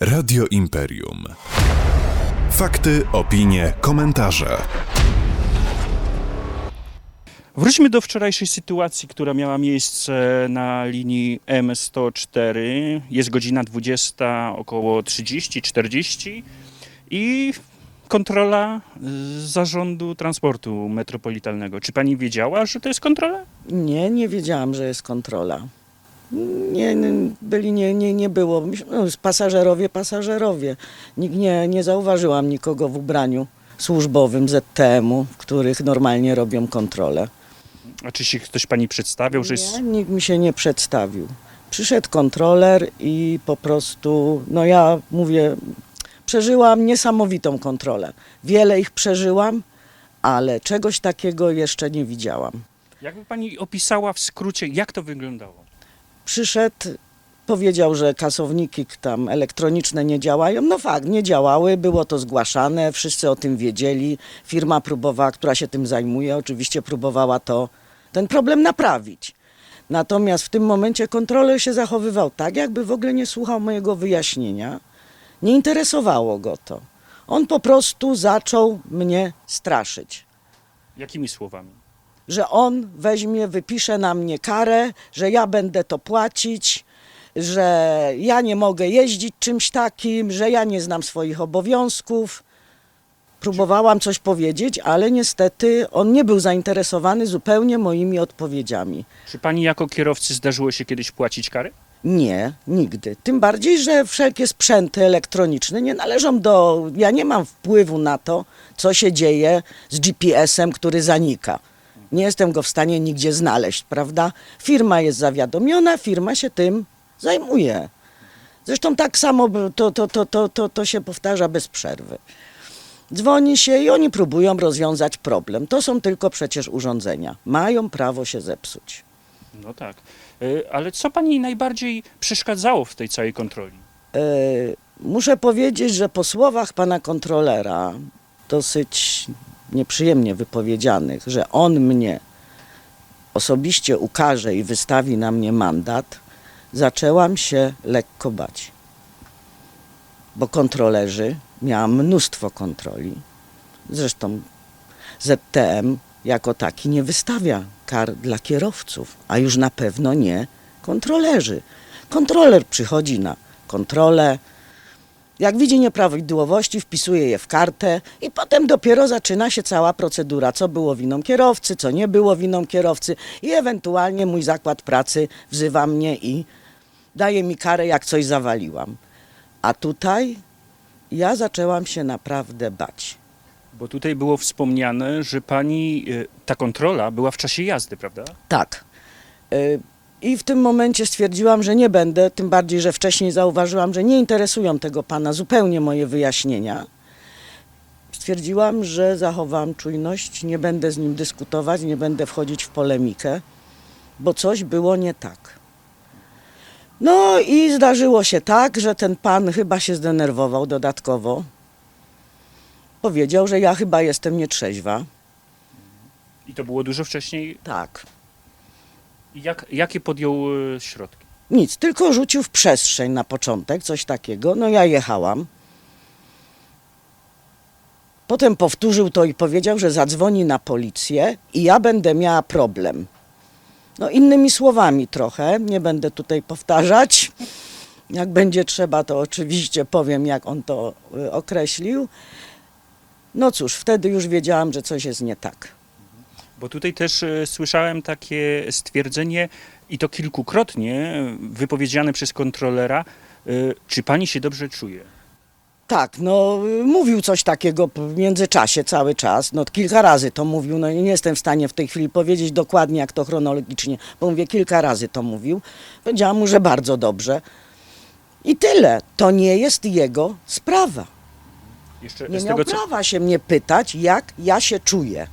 Radio Imperium. Fakty, opinie, komentarze. Wróćmy do wczorajszej sytuacji, która miała miejsce na linii M104. Jest godzina 20, około 30-40 i kontrola z zarządu transportu metropolitalnego. Czy pani wiedziała, że to jest kontrola? Nie, nie wiedziałam, że jest kontrola. Nie, byli, nie, nie, nie było. No, pasażerowie, pasażerowie. Nikt nie, nie zauważyłam nikogo w ubraniu służbowym ZTM-u, w których normalnie robią kontrolę. A czy się ktoś pani przedstawiał, że jest... Nie, nikt mi się nie przedstawił. Przyszedł kontroler i po prostu, no ja mówię, przeżyłam niesamowitą kontrolę. Wiele ich przeżyłam, ale czegoś takiego jeszcze nie widziałam. Jakby pani opisała w skrócie, jak to wyglądało? Przyszedł, powiedział, że kasowniki tam elektroniczne nie działają. No fakt, nie działały, było to zgłaszane, wszyscy o tym wiedzieli. Firma próbowała, która się tym zajmuje, oczywiście próbowała to, ten problem naprawić. Natomiast w tym momencie kontroler się zachowywał tak, jakby w ogóle nie słuchał mojego wyjaśnienia. Nie interesowało go to. On po prostu zaczął mnie straszyć Jakimi słowami? Że on weźmie, wypisze na mnie karę, że ja będę to płacić, że ja nie mogę jeździć czymś takim, że ja nie znam swoich obowiązków. Próbowałam coś powiedzieć, ale niestety on nie był zainteresowany zupełnie moimi odpowiedziami. Czy pani jako kierowcy zdarzyło się kiedyś płacić kary? Nie, nigdy. Tym bardziej, że wszelkie sprzęty elektroniczne nie należą do. Ja nie mam wpływu na to, co się dzieje z GPS-em, który zanika. Nie jestem go w stanie nigdzie znaleźć, prawda? Firma jest zawiadomiona, firma się tym zajmuje. Zresztą tak samo to, to, to, to, to, to się powtarza bez przerwy. Dzwoni się i oni próbują rozwiązać problem. To są tylko przecież urządzenia. Mają prawo się zepsuć. No tak. Y, Ale co pani najbardziej przeszkadzało w tej całej kontroli? E, Muszę powiedzieć, że po słowach pana kontrolera, dosyć nieprzyjemnie wypowiedzianych, że on mnie osobiście ukaże i wystawi na mnie mandat, zaczęłam się lekko bać. Bo kontrolerzy, miałam mnóstwo kontroli. Zresztą ZTM jako taki nie wystawia kar dla kierowców, a już na pewno nie kontrolerzy. Kontroler przychodzi na kontrolę, jak widzi nieprawidłowości, wpisuje je w kartę i potem dopiero zaczyna się cała procedura, co było winą kierowcy, co nie było winą kierowcy i ewentualnie mój zakład pracy wzywa mnie i daje mi karę, jak coś zawaliłam. A tutaj ja zaczęłam się naprawdę bać. Bo tutaj było wspomniane, że pani, y, ta kontrola była w czasie jazdy, prawda? Tak. I w tym momencie stwierdziłam, że nie będę, tym bardziej, że wcześniej zauważyłam, że nie interesują tego pana zupełnie moje wyjaśnienia. Stwierdziłam, że zachowam czujność, nie będę z nim dyskutować, nie będę wchodzić w polemikę, bo coś było nie tak. No i zdarzyło się tak, że ten pan chyba się zdenerwował dodatkowo. Powiedział, że ja chyba jestem nietrzeźwa. I to było dużo wcześniej. Tak. Jak, jakie podjął y, środki? Nic, tylko rzucił w przestrzeń na początek, coś takiego. No ja jechałam. Potem powtórzył to i powiedział, że zadzwoni na policję i ja będę miała problem. No innymi słowami trochę, nie będę tutaj powtarzać. Jak będzie trzeba, to oczywiście powiem, jak on to y, określił. No cóż, wtedy już wiedziałam, że coś jest nie tak. Bo tutaj też y, słyszałem takie stwierdzenie, i to kilkukrotnie, wypowiedziane przez kontrolera, y, czy pani się dobrze czuje? Tak, no y, mówił coś takiego w międzyczasie cały czas, no kilka razy to mówił, no nie jestem w stanie w tej chwili powiedzieć dokładnie jak to chronologicznie, bo mówię kilka razy to mówił. Powiedziałam mu, że bardzo dobrze. I tyle, to nie jest jego sprawa. Jeszcze Nie miał tego, co, prawa się mnie pytać, jak ja się czuję.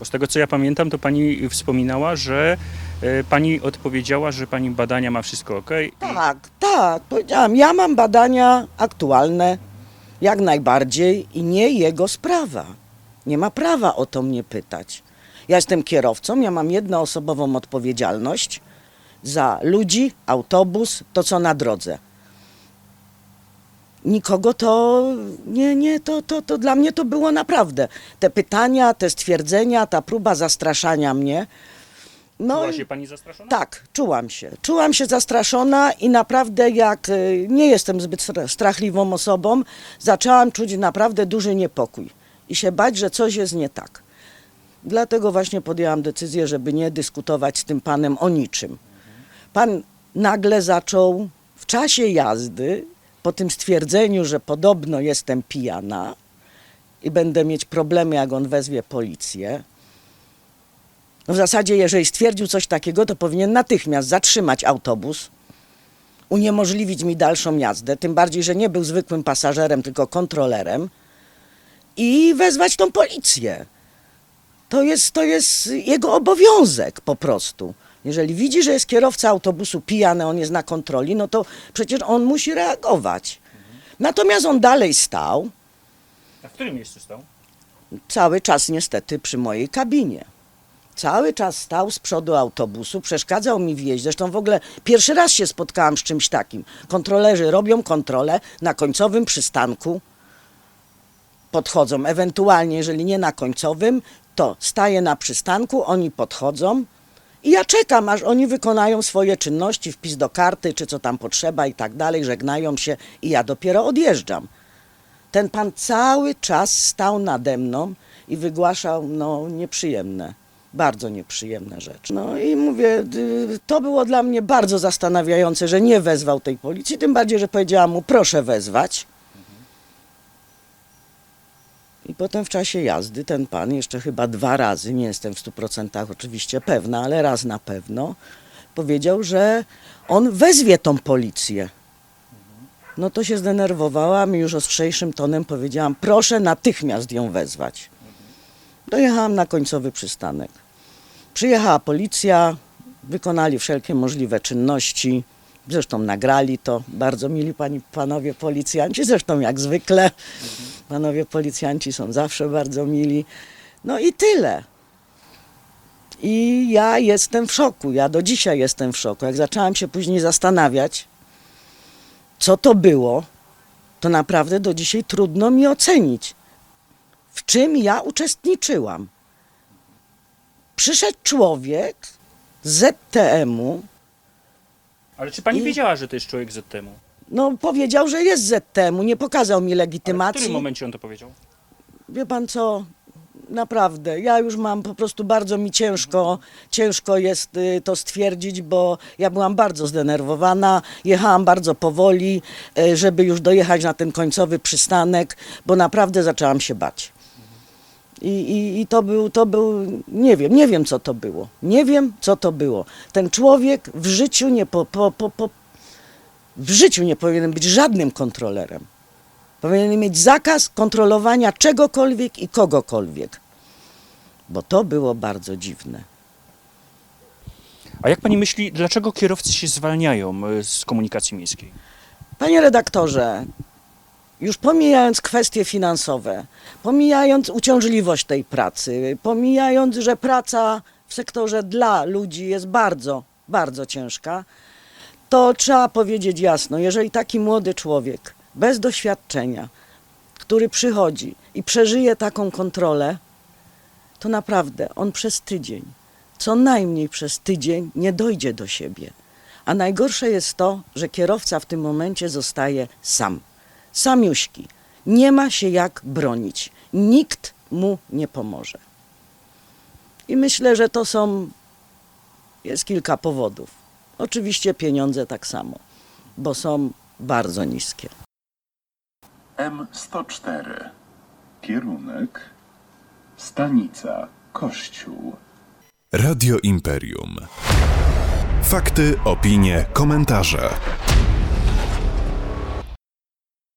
Bo z tego, co ja pamiętam, to pani wspominała, że y, pani odpowiedziała, że pani badania ma wszystko ok. Tak, tak, powiedziałam, ja mam badania aktualne, jak najbardziej i nie jego sprawa. Nie ma prawa o to mnie pytać. Ja jestem kierowcą, ja mam jednoosobową odpowiedzialność za ludzi, autobus, to co na drodze. Nikogo to nie, nie, to, to, to dla mnie to było naprawdę. Te pytania, te stwierdzenia, ta próba zastraszania mnie. No, Była się pani zastraszona? tak, czułam się. Czułam się zastraszona i naprawdę jak y, nie jestem zbyt stra- strachliwą osobą, zaczęłam czuć naprawdę duży niepokój i się bać, że coś jest nie tak. Dlatego właśnie podjęłam decyzję, żeby nie dyskutować z tym panem o niczym. Pan nagle zaczął w czasie jazdy, po tym stwierdzeniu, że podobno jestem pijana i będę mieć problemy, jak on wezwie policję, no w zasadzie, jeżeli stwierdził coś takiego, to powinien natychmiast zatrzymać autobus, uniemożliwić mi dalszą jazdę, tym bardziej, że nie był zwykłym pasażerem, tylko kontrolerem i wezwać tą policję. To jest, to jest jego obowiązek po prostu. Jeżeli widzi, że jest kierowca autobusu pijany, on jest na kontroli, no to przecież on musi reagować. Natomiast on dalej stał, A w którym miejscu stał? cały czas niestety przy mojej kabinie. Cały czas stał z przodu autobusu, przeszkadzał mi w jeździe. Zresztą w ogóle pierwszy raz się spotkałam z czymś takim. Kontrolerzy robią kontrolę na końcowym przystanku. Podchodzą, ewentualnie, jeżeli nie na końcowym, to staję na przystanku, oni podchodzą i ja czekam, aż oni wykonają swoje czynności, wpis do karty, czy co tam potrzeba i tak dalej, żegnają się i ja dopiero odjeżdżam. Ten pan cały czas stał nade mną i wygłaszał no, nieprzyjemne, bardzo nieprzyjemne rzeczy. No i mówię, y, to było dla mnie bardzo zastanawiające, że nie wezwał tej policji, tym bardziej, że powiedziałam mu, proszę wezwać. I potem w czasie jazdy ten pan jeszcze chyba dwa razy, nie jestem w stu procentach oczywiście pewna, ale raz na pewno, powiedział, że on wezwie tą policję. No to się zdenerwowałam i już ostrzejszym tonem powiedziałam, proszę natychmiast ją wezwać. Dojechałam na końcowy przystanek. Przyjechała policja, wykonali wszelkie możliwe czynności, zresztą nagrali to, bardzo mili pani, panowie policjanci, zresztą jak zwykle, panowie policjanci są zawsze bardzo mili. No i tyle. I ja jestem w szoku, ja do dzisiaj jestem w szoku. Jak zaczęłam się później zastanawiać, co to było, to naprawdę do dzisiaj trudno mi ocenić, w czym ja uczestniczyłam. Przyszedł człowiek z ZTM-u, Ale czy pani I- wiedziała, że to jest człowiek ZTM-u? no powiedział, że jest z ZTM-u, nie pokazał mi Ale W legitymacji. którym momencie on to powiedział? Wie pan co, naprawdę, ja już mam po prostu bardzo mi ciężko, ciężko jest y, to stwierdzić, bo ja byłam bardzo zdenerwowana, jechałam bardzo powoli, y, żeby już dojechać na ten końcowy przystanek, bo naprawdę zaczęłam się bać. I, i, I to był, to był, nie wiem, nie wiem co to było. Nie wiem co to było. Ten człowiek w życiu nie po, po, po, po, w życiu nie powinien być żadnym kontrolerem. Powinien mieć zakaz kontrolowania czegokolwiek i kogokolwiek. Bo to było bardzo dziwne. A jak pani myśli, dlaczego kierowcy się zwalniają e, z komunikacji miejskiej? Panie redaktorze, już pomijając kwestie finansowe, pomijając uciążliwość tej pracy, pomijając, że praca w sektorze dla ludzi jest bardzo, bardzo ciężka, to trzeba powiedzieć jasno, jeżeli taki młody człowiek bez doświadczenia, który przychodzi i przeżyje taką kontrolę, to naprawdę on przez tydzień, co najmniej przez tydzień nie dojdzie do siebie. A najgorsze jest to, że kierowca w tym momencie zostaje sam. Samiuśki. Nie ma się jak bronić. Nikt mu nie pomoże. I myślę, że to są. Jest kilka powodów. Oczywiście pieniądze tak samo, bo są bardzo niskie. M104. Kierunek Stanica Kościół. Radio Imperium. Fakty, opinie, komentarze.